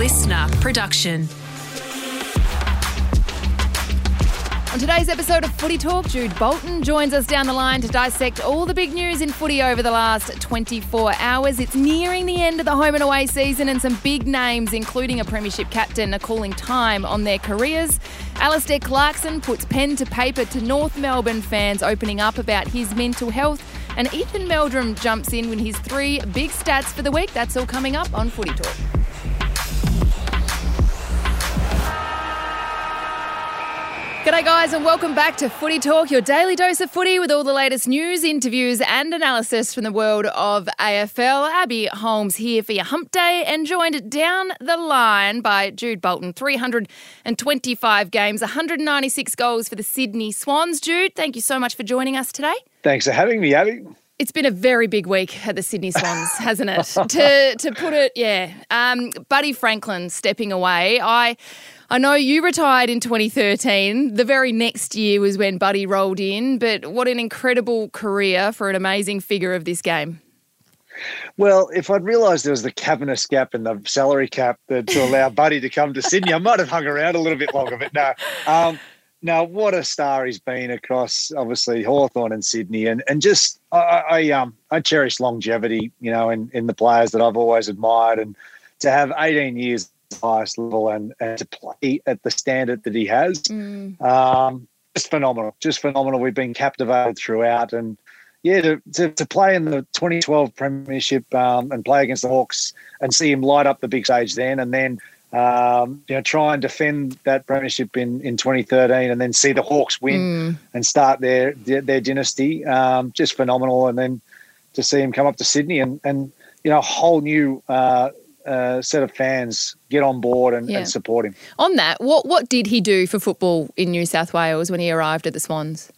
listener production. On today's episode of Footy Talk, Jude Bolton joins us down the line to dissect all the big news in footy over the last 24 hours. It's nearing the end of the home and away season, and some big names, including a Premiership captain, are calling time on their careers. Alastair Clarkson puts pen to paper to North Melbourne fans, opening up about his mental health. And Ethan Meldrum jumps in with his three big stats for the week. That's all coming up on Footy Talk. G'day, guys, and welcome back to Footy Talk, your daily dose of footy with all the latest news, interviews, and analysis from the world of AFL. Abbey Holmes here for your hump day and joined down the line by Jude Bolton. 325 games, 196 goals for the Sydney Swans. Jude, thank you so much for joining us today. Thanks for having me, Abbey. It's been a very big week at the Sydney Swans, hasn't it? to to put it, yeah. Um, Buddy Franklin stepping away. I I know you retired in 2013. The very next year was when Buddy rolled in, but what an incredible career for an amazing figure of this game. Well, if I'd realised there was the Cavernous gap in the salary cap that, to allow Buddy to come to Sydney, I might have hung around a little bit longer. But no, um, now what a star he's been across, obviously Hawthorn and Sydney, and and just I, I um I cherish longevity, you know, in in the players that I've always admired, and to have 18 years highest level and, and to play at the standard that he has. Mm. Um, just phenomenal, just phenomenal. We've been captivated throughout, and yeah, to, to, to play in the 2012 Premiership um, and play against the Hawks and see him light up the big stage then, and then um, you know try and defend that Premiership in, in 2013, and then see the Hawks win mm. and start their their, their dynasty, um, just phenomenal. And then to see him come up to Sydney and and you know a whole new uh, uh, set of fans get on board and, yeah. and, support him. On that, what what did he do for football in New South Wales when he arrived at the Swans?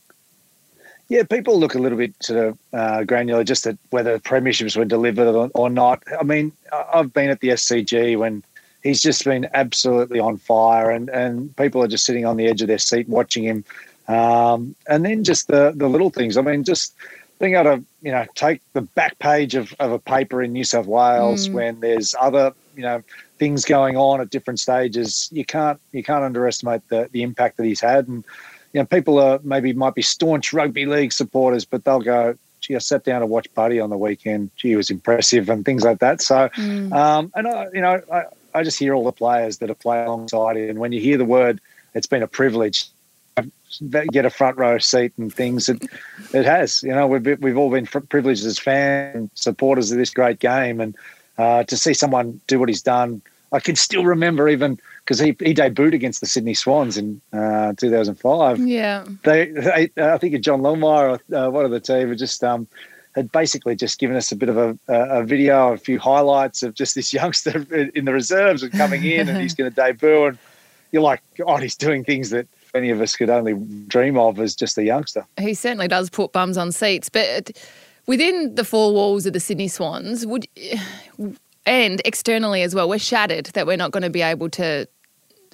Yeah, people look a little bit sort of uh, granular just at whether premierships were delivered or, or not. I mean, I've been at the SCG when he's just been absolutely on fire, and, and people are just sitting on the edge of their seat watching him. Um, and then just the the little things. I mean, just being able to you know take the back page of, of a paper in New South Wales mm. when there's other you know things going on at different stages, you can't you can't underestimate the the impact that he's had. And you know people are maybe might be staunch rugby league supporters, but they'll go. Gee, I sat down to watch Buddy on the weekend. Gee, he was impressive and things like that. So, mm. um, and I, you know, I, I just hear all the players that have played alongside him. And when you hear the word, it's been a privilege get a front row seat and things. It, it has, you know, we've we've all been privileged as fans, supporters of this great game, and uh, to see someone do what he's done, I can still remember even because he, he debuted against the Sydney Swans in uh, 2005. Yeah, they, they I think John Longmire, uh, one of the team, had just um, had basically just given us a bit of a, a, video, a few highlights of just this youngster in the reserves and coming in, and he's going to debut, and you're like, God, he's doing things that any of us could only dream of as just a youngster. He certainly does put bums on seats, but within the four walls of the Sydney Swans, would and externally as well, we're shattered that we're not going to be able to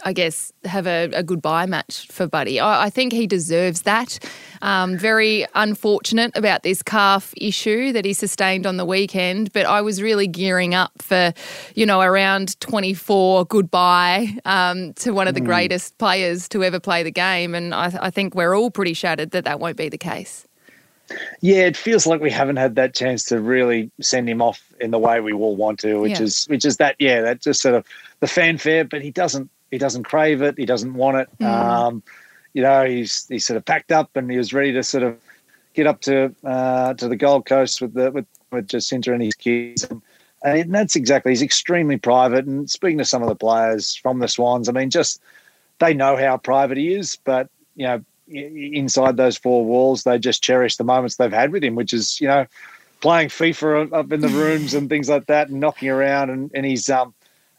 I guess, have a, a goodbye match for Buddy. I, I think he deserves that. Um, very unfortunate about this calf issue that he sustained on the weekend, but I was really gearing up for, you know, around 24 goodbye um, to one of the mm. greatest players to ever play the game. And I, I think we're all pretty shattered that that won't be the case. Yeah, it feels like we haven't had that chance to really send him off in the way we all want to, which yeah. is which is that yeah, that just sort of the fanfare, but he doesn't he doesn't crave it. He doesn't want it. Mm. Um, you know, he's he's sort of packed up and he was ready to sort of get up to uh, to the Gold Coast with the with, with Jesinta and his kids. And, and that's exactly. He's extremely private. And speaking to some of the players from the Swans, I mean, just they know how private he is, but you know, inside those four walls, they just cherish the moments they've had with him, which is you know, playing FIFA up in the rooms and things like that, and knocking around, and, and he's um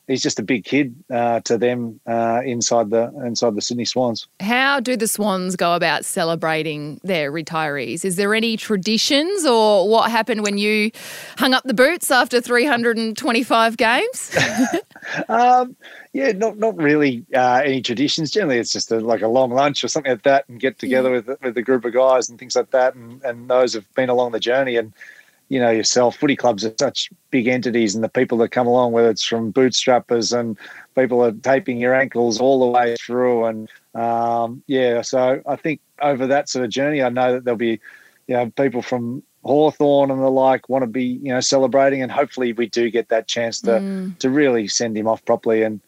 he's just a big kid uh, to them uh, inside the inside the Sydney Swans. How do the Swans go about celebrating their retirees? Is there any traditions, or what happened when you hung up the boots after 325 games? um, yeah, not not really uh, any traditions. Generally, it's just a, like a long lunch or something like that, and get together yeah. with with a group of guys and things like that, and and those have been along the journey and you know yourself, footy clubs are such big entities, and the people that come along, whether it's from bootstrappers and people are taping your ankles all the way through, and um, yeah, so I think over that sort of journey, I know that there'll be you know people from Hawthorn and the like want to be you know celebrating, and hopefully we do get that chance to mm. to really send him off properly and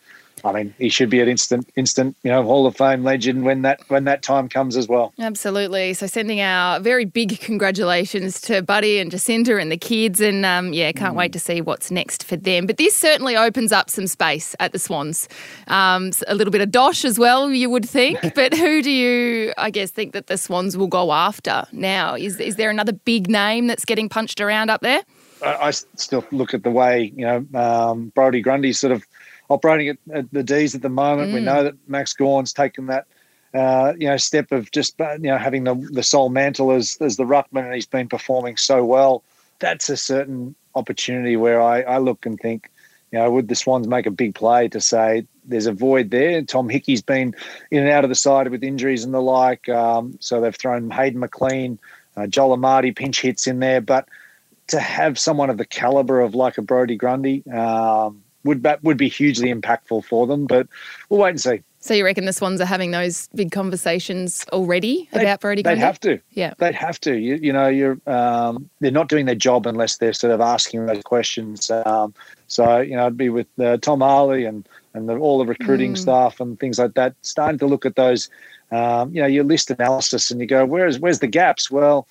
I mean, he should be an instant, instant, you know, Hall of Fame legend when that when that time comes as well. Absolutely. So, sending our very big congratulations to Buddy and Jesinta and the kids, and um, yeah, can't mm. wait to see what's next for them. But this certainly opens up some space at the Swans. Um, a little bit of dosh as well, you would think. but who do you, I guess, think that the Swans will go after now? Is is there another big name that's getting punched around up there? I, I still look at the way you know um, Brodie Grundy sort of operating at, at the D's at the moment. Mm. We know that Max Gawn's taken that uh, you know step of just uh, you know having the the sole mantle as as the ruckman, and he's been performing so well. That's a certain opportunity where I, I look and think, you know, would the Swans make a big play to say there's a void there? Tom Hickey's been in and out of the side with injuries and the like, um, so they've thrown Hayden McLean, uh, Joel Amartey pinch hits in there, but to have someone of the caliber of like a Brodie Grundy, um, would that would be hugely impactful for them. But we'll wait and see. So you reckon the Swans are having those big conversations already they, about Brodie? They'd have to. Yeah, they'd have to. You, you know, you're um, they're not doing their job unless they're sort of asking those questions. Um, so you know, I'd be with uh, Tom Harley and and the, all the recruiting mm. staff and things like that, starting to look at those. Um, you know, your list analysis, and you go, where's where's the gaps? Well,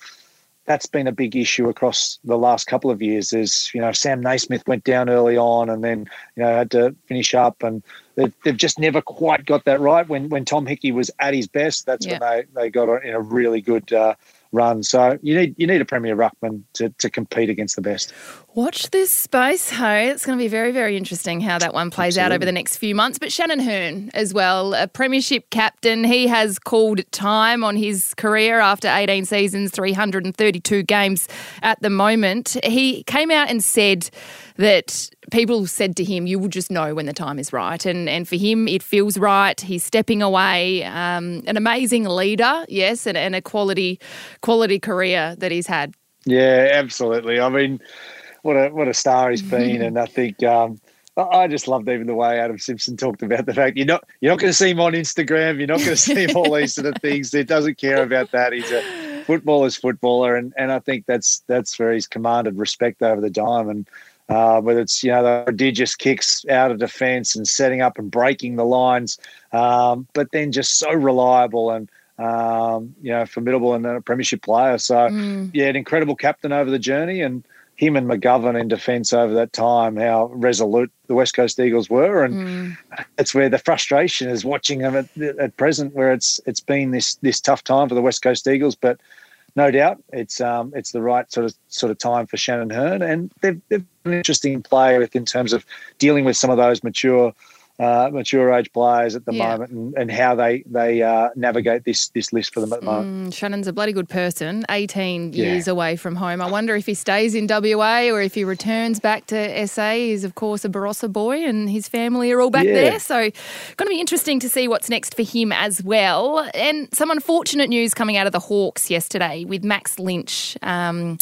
that's been a big issue across the last couple of years. Is you know Sam Naismith went down early on and then you know had to finish up, and they've, they've just never quite got that right. When when Tom Hickey was at his best, that's yeah. when they they got in a really good uh, run. So you need you need a premier ruckman to, to compete against the best. Watch this space, hey. It's going to be very, very interesting how that one plays Absolutely. out over the next few months. But Shannon Hurn as well, a premiership captain. He has called time on his career after 18 seasons, 332 games at the moment. He came out and said that people said to him, "You will just know when the time is right," and and for him, it feels right. He's stepping away. Um, an amazing leader, yes, and, and a quality quality career that he's had. Yeah, absolutely. I mean, what a what a star he's been, and I think. Um, I just loved even the way Adam Simpson talked about the fact you're not you're not going to see him on Instagram. You're not going to see him all these sort of things. He doesn't care about that. He's a footballer's footballer, and and I think that's that's where he's commanded respect over the time. And uh, whether it's you know the prodigious kicks out of defence and setting up and breaking the lines, um, but then just so reliable and um, you know formidable and a premiership player. So mm. yeah, an incredible captain over the journey and him and McGovern in defence over that time, how resolute the West Coast Eagles were, and mm. that's where the frustration is watching them at, at present, where it's it's been this this tough time for the West Coast Eagles, but no doubt it's um, it's the right sort of sort of time for Shannon Hurn, and they've, they've an interesting player with in terms of dealing with some of those mature uh, mature age players at the yeah. moment and, and how they they uh, navigate this this list for them at the moment. Mm, Shannon's a bloody good person. 18 yeah. years away from home. I wonder if he stays in WA or if he returns back to SA. He's of course a Barossa boy and his family are all back yeah. there. So going to be interesting to see what's next for him as well. And some unfortunate news coming out of the Hawks yesterday with Max Lynch. Um,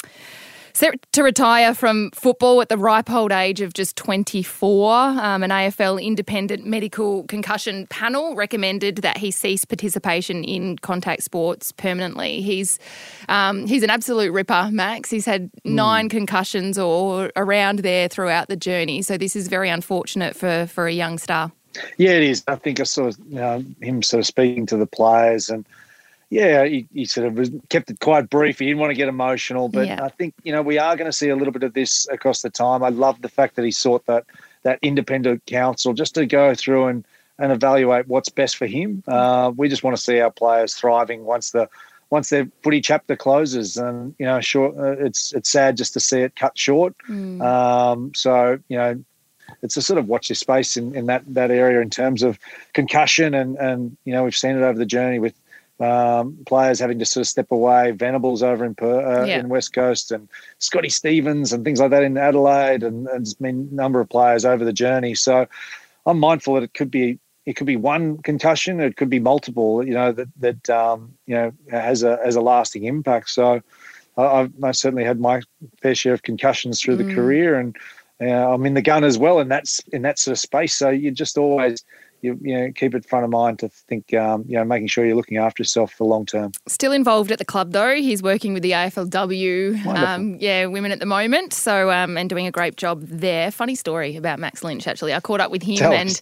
set to retire from football at the ripe old age of just 24. Um, an AFL independent medical concussion panel recommended that he cease participation in contact sports permanently. He's um, he's an absolute ripper, Max. He's had mm. nine concussions or around there throughout the journey. So this is very unfortunate for for a young star. Yeah, it is. I think I saw know, him sort of speaking to the players and yeah, he, he, sort of kept it quite brief. He didn't want to get emotional, but yeah. I think you know we are going to see a little bit of this across the time. I love the fact that he sought that that independent counsel just to go through and and evaluate what's best for him. Uh, we just want to see our players thriving once the once their footy chapter closes, and you know, sure, Uh, it's it's sad just to see it cut short. Mm. Um, so you know, it's a sort of watch this space in, in that that area in terms of concussion and and you know we've seen it over the journey with um, players having to sort of step away. Venables over in uh, yeah. in West Coast and Scotty Stevens and things like that in Adelaide, and, and there's been a number of players over the journey. So I'm mindful that it could be it could be one concussion, it could be multiple. You know that that um, you know has a has a lasting impact. So I've most certainly had my fair share of concussions through the career, and uh, I'm in the gun as well, and that's in that sort of space. So you just always you, you know keep it front of mind to think um, you know making sure you're looking after yourself for long term. Still involved at the club though. He's working with the AFLW, um, yeah, women at the moment. So um, and doing a great job there. Funny story about Max Lynch actually. I caught up with him Tell and us.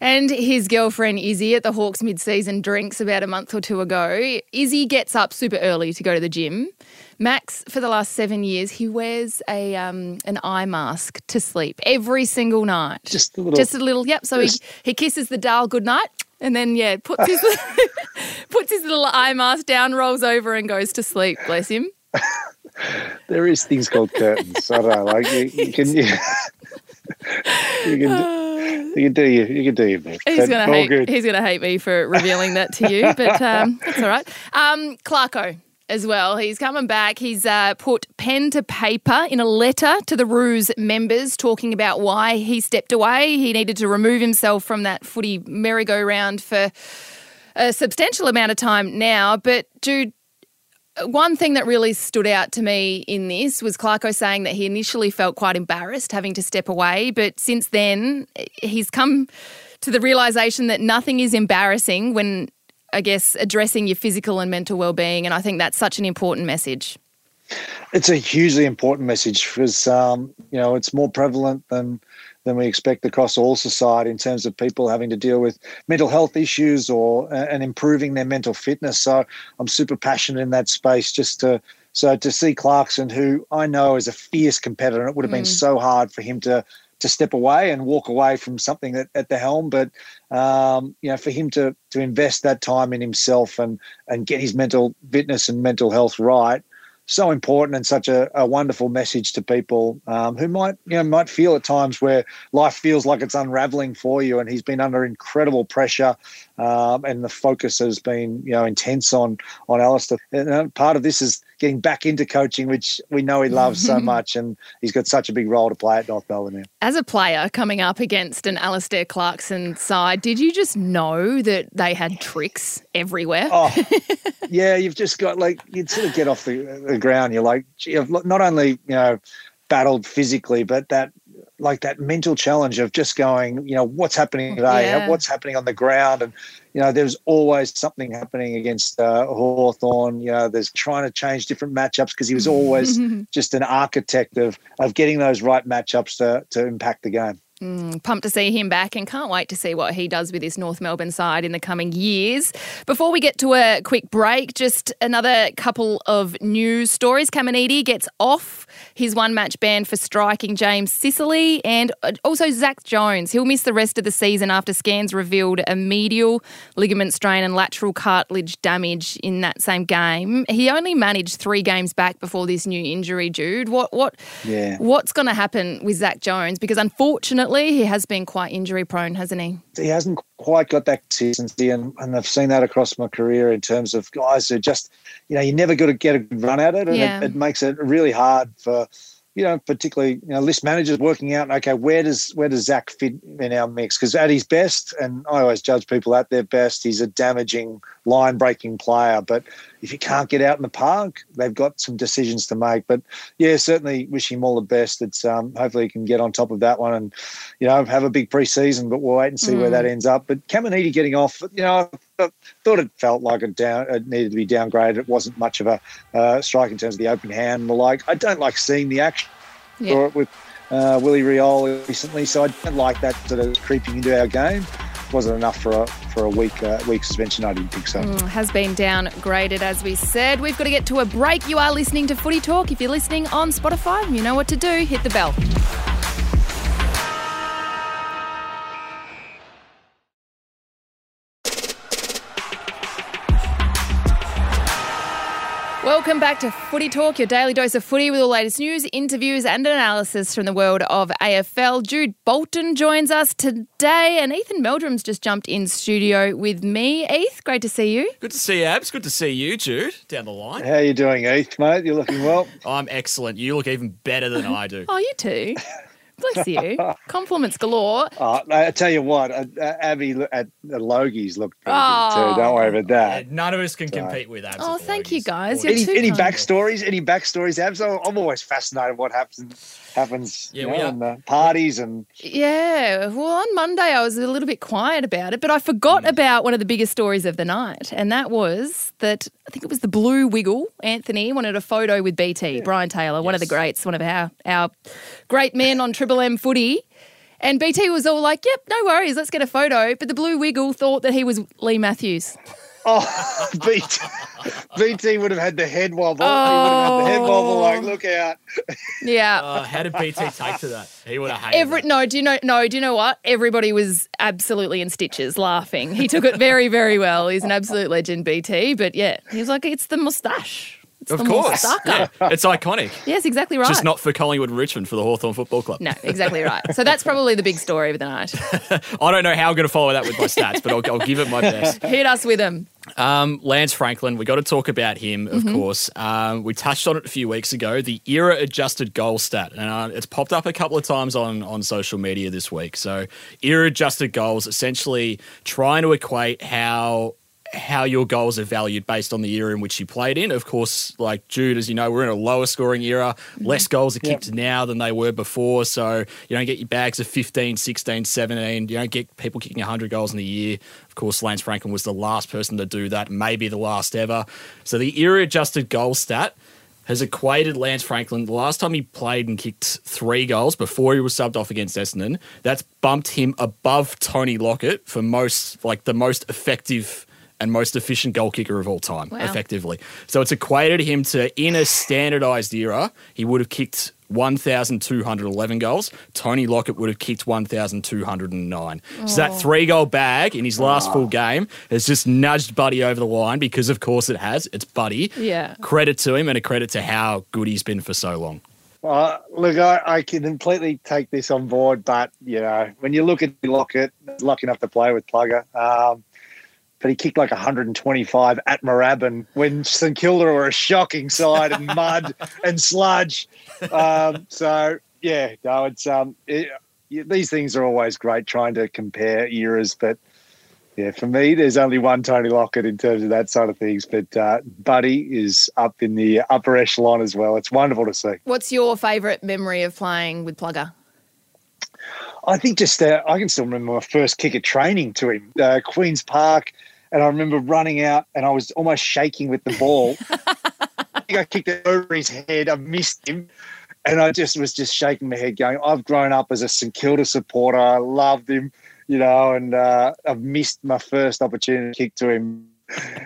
and his girlfriend Izzy at the Hawks mid-season drinks about a month or two ago. Izzy gets up super early to go to the gym. Max, for the last seven years, he wears a um, an eye mask to sleep every single night. Just a little- just a little. Yep. So he, just- he kisses the dial goodnight, and then yeah, puts his puts his little eye mask down, rolls over, and goes to sleep. Bless him. There is things called curtains. I don't know, like you, you can you, you can you can do your you can do your best. He's gonna hate. good. He's gonna hate me for revealing that to you, but um, that's all right. Um, Clarko as well. He's coming back. He's uh, put pen to paper in a letter to the Roos members, talking about why he stepped away. He needed to remove himself from that footy merry-go-round for a substantial amount of time now. But Jude. One thing that really stood out to me in this was Clarko saying that he initially felt quite embarrassed having to step away, but since then he's come to the realization that nothing is embarrassing when, I guess, addressing your physical and mental well-being, and I think that's such an important message. It's a hugely important message because um, you know it's more prevalent than than we expect across all society in terms of people having to deal with mental health issues or and improving their mental fitness. So I'm super passionate in that space. Just to so to see Clarkson, who I know is a fierce competitor, it would have been so hard for him to to step away and walk away from something that, at the helm, but um, you know, for him to to invest that time in himself and and get his mental fitness and mental health right so important and such a, a wonderful message to people um, who might you know might feel at times where life feels like it's unraveling for you and he's been under incredible pressure um, and the focus has been you know intense on on Alastair and uh, part of this is getting back into coaching which we know he loves so much and he's got such a big role to play at North Melbourne now. As a player coming up against an Alastair Clarkson side, did you just know that they had tricks everywhere? Oh, yeah, you've just got like you'd sort of get off the, the ground. You're like, gee, I've not only you know battled physically, but that like that mental challenge of just going, you know, what's happening today? Yeah. What's happening on the ground? And you know, there's always something happening against uh, Hawthorn. You know, there's trying to change different matchups because he was always just an architect of of getting those right matchups to to impact the game. Mm, pumped to see him back and can't wait to see what he does with this North Melbourne side in the coming years. Before we get to a quick break, just another couple of news stories. Caminiti gets off his one match ban for striking James Sicily and also Zak Jones. He'll miss the rest of the season after scans revealed a medial ligament strain and lateral cartilage damage in that same game. He only managed three games back before this new injury, Jude. What what Yeah. what's going to happen with Zak Jones? Because unfortunately, he has been quite injury prone, hasn't he? he hasn't quite got that consistency, and, and I've seen that across my career in terms of guys who just, you know, you never got to get a good run at it, and Yeah. it, it makes it really hard for, you know, particularly you know list managers working out. Okay, where does where does Zak fit in our mix? Because at his best, and I always judge people at their best, he's a damaging, line breaking player. But if you can't get out in the park, they've got some decisions to make. But yeah, certainly wish him all the best. It's um, hopefully he can get on top of that one and you know have a big preseason. But we'll wait and see where that ends up. But Caminiti getting off, you know, I thought it felt like it down it needed to be downgraded. It wasn't much of a uh, strike in terms of the open hand and the like. I don't like seeing the action Yeah. it with uh, Willie Rioli recently, so I don't like that sort of creeping into our game. Wasn't enough for a for a week uh, week suspension. I didn't think so. Has been downgraded, as we said. We've got to get to a break. You are listening to Footy Talk. If you're listening on Spotify, you know what to do. Hit the bell. Welcome back to Footy Talk, your daily dose of footy with all the latest news, interviews, and analysis from the world of AFL. Jude Bolton joins us today, and Ethan Meldrum's just jumped in studio with me. Eth, great to see you. Good to see you, Abs. Good to see you, Jude, down the line. How you doing, Eth, mate? You're looking well. I'm excellent. You look even better than I do. Oh, you too. Bless you. Compliments galore. Uh, I tell you what, uh, uh, Abbey at the Logies looked pretty good too. Don't worry about Yeah, that. none of us can compete with abs. Oh, at the thank you, guys. You're Any, too any kind. backstories? Any backstories, Abs? I'm I'm always fascinated what happens happens Yeah, you know, in the parties and Yeah. Well, on Monday, I was a little bit quiet about it, but I forgot about one of the biggest stories of the night. And that was that I think it was the Blue Wiggle. Anthony wanted a photo with BT, Brian Taylor, one of the greats, one of our, our great men on Triple M footy. And BT was all like, yep, no worries, let's get a photo. But the Blue Wiggle thought that he was Leigh Matthews. oh, BT, BT would have had the head wobble. He would have had the head wobble. Like, Oh. look out! Yeah. Uh, how did BT take to that? He would have hated Every that. no, do you know? No, do you know what? Everybody was absolutely in stitches, laughing. He took it very, very well. He's an absolute legend, BT. But yeah, he was like, "It's the mustache. It's Of course. Yeah, it's iconic. Yes, exactly right. Just not for Collingwood and Richmond for the Hawthorn Football Club. No, exactly right. So that's probably the big story of the night. I don't know how I'm going to follow that with my stats, but I'll, I'll give it my best. Hit us with him. Um, Lance Franklin, we got to talk about him, of course. Um, we touched on it a few weeks ago, the era adjusted goal stat. And uh, it's popped up a couple of times on, on social media this week. So, era adjusted goals, essentially trying to equate how. How your goals are valued based on the era in which you played in. Of course, like Jude, as you know, we're in a lower scoring era. Mm-hmm. Less goals are kicked now than they were before. So you don't get your bags of 15, 16, 17. You don't get people kicking 100 goals in a year. Of course, Lance Franklin was the last person to do that, maybe the last ever. So the era adjusted goal stat has equated Lance Franklin. The last time he played and kicked three goals before he was subbed off against Essendon, that's bumped him above Tony Lockett for most, like the most effective and most efficient goal kicker of all time, Wow. effectively. So it's equated him to, in a standardized era, he would have kicked 1,211 goals. Tony Lockett would have kicked 1,209. So that three goal bag in his last full game has just nudged Buddy over the line because, of course, it has. It's Buddy. Yeah. Credit to him and a credit to how good he's been for so long. Uh, look, I, I can completely take this on board, but you know, when you look at Lockett, lucky enough to play with Plugger, um, but he kicked like 125 at Moorabbin when St Kilda were a shocking side and mud and sludge. Um, so yeah, no, it's um, it, these things are always great trying to compare eras, but yeah, for me, there's only one Tony Lockett in terms of that side of things, but uh, Buddy is up in the upper echelon as well. It's wonderful to see. What's your favourite memory of playing with Plugger? I think just uh, I can still remember my first kick at training to him, uh, Queens Park, and I remember running out and I was almost shaking with the ball. I think I kicked it over his head. I missed him, and I just was just shaking my head, going, "I've grown up as a St Kilda supporter. I loved him, you know, and uh, I've missed my first opportunity to kick to him."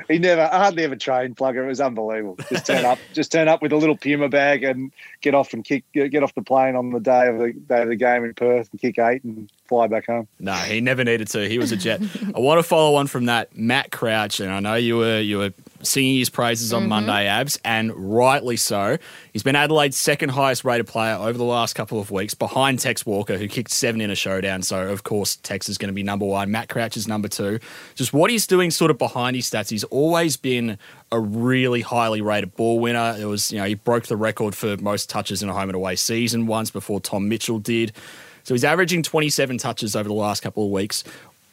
He never, hardly ever trained plugger. It was unbelievable. Just turn up, just turn up with a little Puma bag and get off and kick, get off the plane on the day of the day of the game in Perth and kick eight and fly back home. No, he never needed to. He was a jet. I want to follow on from that, Matt Crouch, and I know you were you were singing his praises on mm-hmm. Monday, Abs, and rightly so. He's been Adelaide's second highest rated player over the last couple of weeks, behind Tex Walker, who kicked seven in a showdown. So of course Tex is going to be number one. Matt Crouch is number two. Just what he's doing, sort of behind his stats. He's always been a really highly rated ball winner. It was you know he broke the record for most touches in a home and away season once before Tom Mitchell did. So he's averaging 27 touches over the last couple of weeks.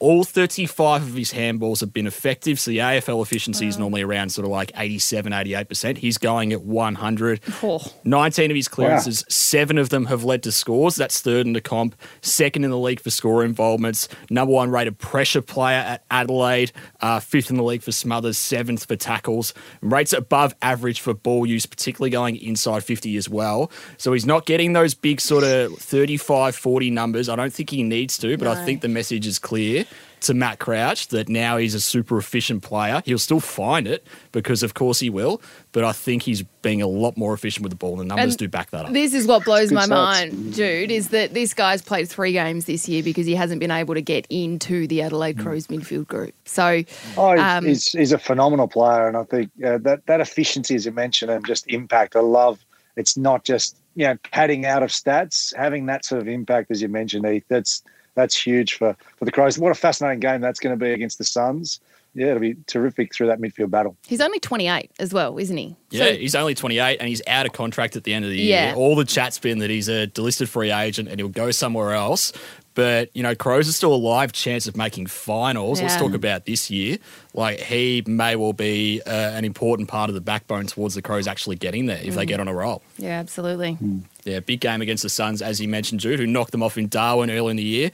All 35 of his handballs have been effective. So the AFL efficiency is normally around sort of like 87, 88%. He's going at 100. Oh. 19 of his clearances, seven of them have led to scores. That's third in the comp, second in the league for score involvements, number one rated pressure player at Adelaide, uh, fifth in the league for smothers, seventh for tackles. Rates above average for ball use, particularly going inside 50 as well. So he's not getting those big sort of 35, 40 numbers. I don't think he needs to, but I think the message is clear to Matt Crouch that now he's a super efficient player. He'll still find it because, of course, he will. But I think he's being a lot more efficient with the ball. The numbers And do back that up. This is what blows my stats. mind, Jude, is that this guy's played three games this year because he hasn't been able to get into the Adelaide Crows midfield group. So, Oh, he's, Um, he's, he's a phenomenal player, and I think uh, that that efficiency, as you mentioned, and just impact. I love. It's not just you know padding out of stats, having that sort of impact, as you mentioned, Heath. That's that's huge for for the Crows. What a fascinating game that's going to be against the Suns. yeah, it'll be terrific through that midfield battle. He's only 28 as well, isn't he? Yeah, so, he's only 28 and he's out of contract at the end of the yeah. year. All the chat's been that he's a delisted free agent and he'll go somewhere else. But, you know, Crows are still a live chance of making finals. Yeah. Let's talk about this year. Like, he may well be uh, an important part of the backbone towards the Crows actually getting there if mm. they get on a roll. Yeah, absolutely. Mm. Yeah, big game against the Suns, as you mentioned, Jude, who knocked them off in Darwin early in the year.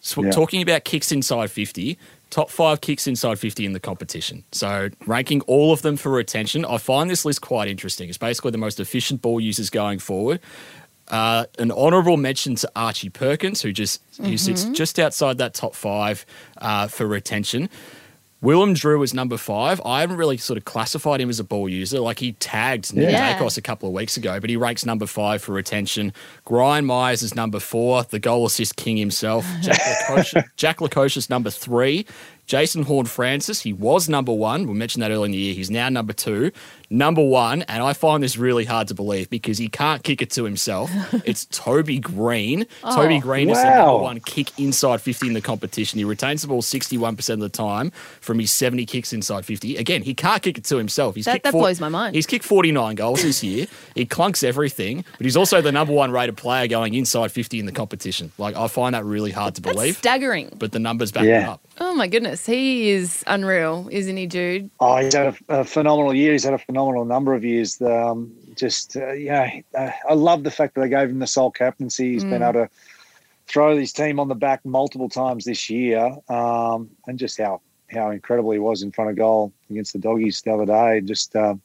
So yeah. talking about kicks inside 50, top five kicks inside 50 in the competition. So, ranking all of them for retention. I find this list quite interesting. It's basically the most efficient ball users going forward. Uh, an honourable mention to Archie Perkins, who just mm-hmm. who sits just outside that top five uh, for retention. Willem Drew is number five. I haven't really sort of classified him as a ball user. Like he tagged Nick yeah. Daicos a couple of weeks ago, but he ranks number five for retention. Brian Myers is number four, the goal assist king himself. Jack Lukosius is number three. Jason Horne-Francis, he was number one. We mentioned that earlier in the year. He's now number two. Number one, and I find this really hard to believe because he can't kick it to himself. it's Toby Greene. Oh, Toby Greene wow. is the number one kick inside 50 in the competition. He retains the ball 61% of the time from his 70 kicks inside 50. Again, he can't kick it to himself. He's that, that 40, blows my mind. He's kicked 49 goals this year. He clunks everything, but he's also the number one rated player going inside 50 in the competition. Like, I find that really hard to That's believe. staggering. But the numbers back yeah. up. Oh my goodness, he is unreal, isn't he, Jude? Oh, he's had a, a phenomenal year. He's had a phenomenal number of years. Um, just uh, yeah, uh, I love the fact that they gave him the sole captaincy. He's mm. been able to throw his team on the back multiple times this year, um, and just how how incredible he was in front of goal against the doggies the other day. Just um,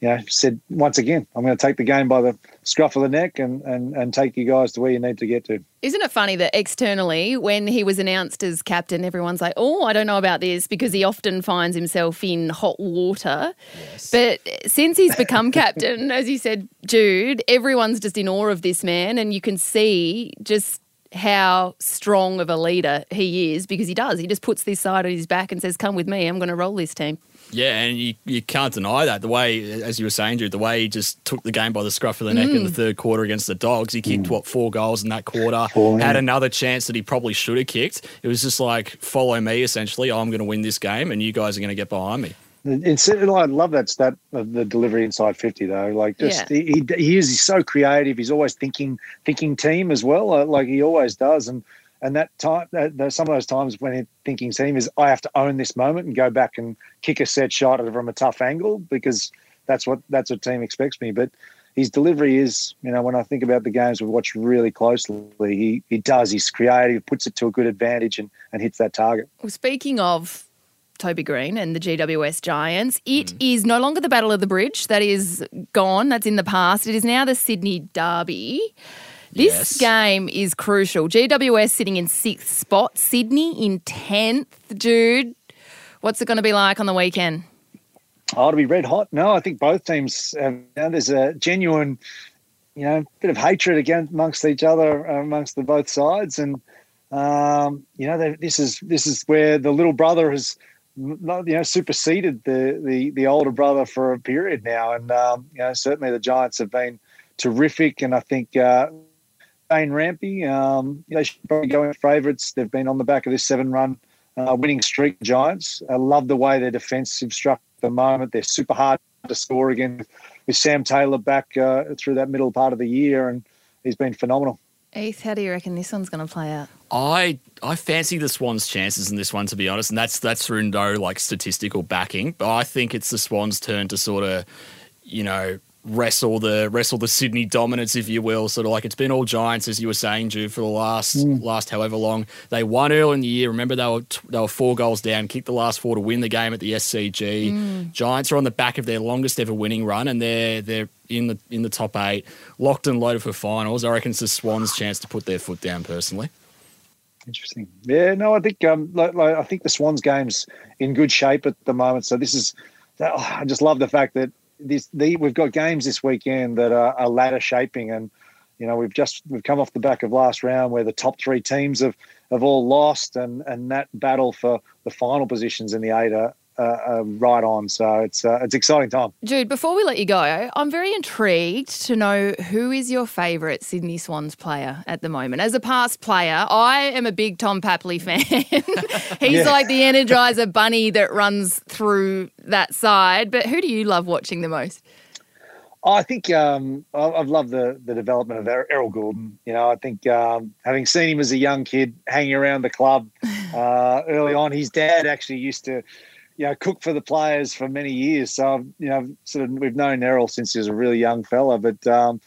you know, said once again, I'm going to take the game by the scruff of the neck and, and, and take you guys to where you need to get to. Isn't it funny that externally, when he was announced as captain, everyone's like, oh, I don't know about this because he often finds himself in hot water. Yes. But since he's become captain, as you said, Jude, everyone's just in awe of this man. And you can see just how strong of a leader he is because he does. He just puts this side on his back and says, come with me, I'm going to roll this team. Yeah, and you, you can't deny that. The way, as you were saying, Jude, the way he just took the game by the scruff of the neck mm. in the mm. third quarter against the Dogs. He kicked, mm. what, four goals in that quarter, four, had another chance that he probably should have kicked. It was just like, follow me, essentially. I'm going to win this game, and you guys are going to get behind me. It's, I love that stat of the delivery inside fifty though. Like just yeah. he, he is he's so creative. He's always thinking thinking team as well. Like he always does. And and that time, that, some of those times when he's thinking team is, I have to own this moment and go back and kick a set shot from a tough angle because that's what that's what team expects me. But his delivery is, you know, when I think about the games we've watched really closely, he he does. He's creative, puts it to a good advantage, and and hits that target. Well, speaking of Toby Greene and the GWS Giants. It mm. is no longer the Battle of the Bridge. That is gone. That's in the past. It is now the Sydney Derby. This yes. game is crucial. GWS sitting in sixth spot, Sydney in 10th. Dude, what's it going to be like on the weekend? Oh, to be red hot. No, I think both teams have, you know, there's a genuine, you know, bit of hatred against amongst each other, uh, amongst the both sides. And, um, you know, this is, this is where the little brother has, not, you know, superseded the, the, the older brother for a period now. And, um, you know, certainly the Giants have been terrific. And I think, uh, Dane Rampe. Um, they should probably go in favourites. They've been on the back of this seven run uh, winning streak, Giants. I love the way their defensive struck at the moment. They're super hard to score again with Sam Taylor back uh, through that middle part of the year, and he's been phenomenal. Heath, how do you reckon this one's going to play out? I I fancy the Swans' chances in this one, to be honest, and that's that's through no like statistical backing. But I think it's the Swans' turn to sort of, you know, wrestle the wrestle the Sydney dominance, if you will. Sort of like it's been all Giants, as you were saying, Jude, for the last mm. last however long. They won early in the year. Remember, they were they were four goals down, kicked the last four to win the game at the SCG. Mm. Giants are on the back of their longest ever winning run, and they're they're in the in the top eight, locked and loaded for finals. I reckon it's the Swans' chance to put their foot down. Personally. Interesting. Yeah, no, I think um, like, like, I think the Swans game's in good shape at the moment. So this is, I just love the fact that this the, we've got games this weekend that are, are ladder shaping and you know we've just we've come off the back of last round where the top three teams have have all lost and and that battle for the final positions in the eight are, are, are right on. So it's uh, it's exciting time. Jude, before we let you go, I'm very intrigued to know who is your favourite Sydney Swans player at the moment. As a past player, I am a big Tom Papley fan. He's yeah. like the Energizer bunny that runs through that side. But who do you love watching the most? I think um, I've loved the the development of Errol Gulden. You know, I think um, having seen him as a young kid hanging around the club uh, early on, his dad actually used to, you know, cook for the players for many years. So you know, sort of we've known Errol since he was a really young fella. But um,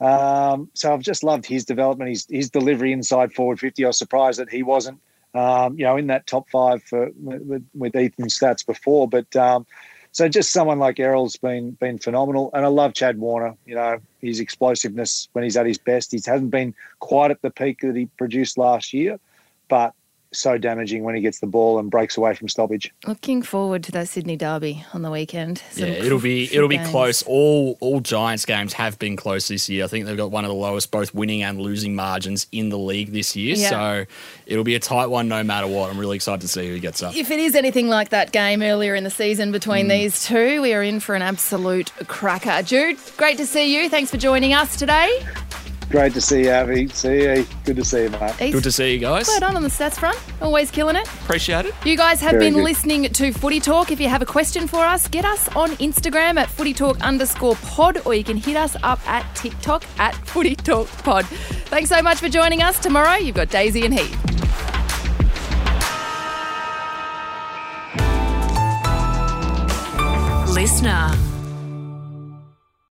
um, so I've just loved his development, his his delivery inside forward fifty. I was surprised that he wasn't, um, you know, in that top five for, with, with Ethan's stats before, but. Um, so just someone like Errol's been been phenomenal, and I love Chad Warner. You know his explosiveness when he's at his best. He hasn't been quite at the peak that he produced last year, but so damaging when he gets the ball and breaks away from stoppage. Looking forward to that Sydney derby on the weekend. Some yeah, it'll be it'll games. be close. All all Giants games have been close this year. I think they've got one of the lowest both winning and losing margins in the league this year. Yeah. So it'll be a tight one no matter what. I'm really excited to see who gets up. If it is anything like that game earlier in the season between mm. these two, we are in for an absolute cracker. Jude, great to see you. Thanks for joining us today. Great to see you, Abbey. See you. Good to see you, mate. Good to see you guys. Well done on the stats front. Always killing it. Appreciate it. You guys have Very been good. listening to Footy Talk. If you have a question for us, get us on Instagram at Footy Talk underscore pod, or you can hit us up at TikTok at Footy Talk Pod. Thanks so much for joining us. Tomorrow, you've got Daisy and Heath. Listener.